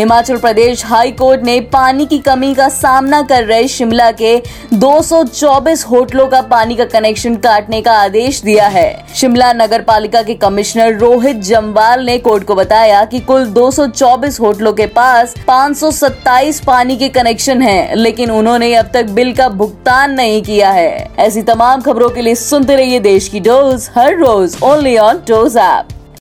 Himachal Pradesh high court ने पानी की कमी का सामना कर रहे शिमला के 224 होटलों का पानी का कनेक्शन काटने का आदेश दिया है। शिमला नगर पालिका के कमिश्नर रोहित जम्वाल ने कोर्ट को बताया कि कुल 224 होटलों के पास 527 पानी के कनेक्शन हैं, लेकिन उन्होंने अब तक बिल का भुगतान नहीं किया है। ऐसी तमाम खबरों के लिए सुनते रहिए देश की डोज हर रोज ओनली ऑन डोज ऐप।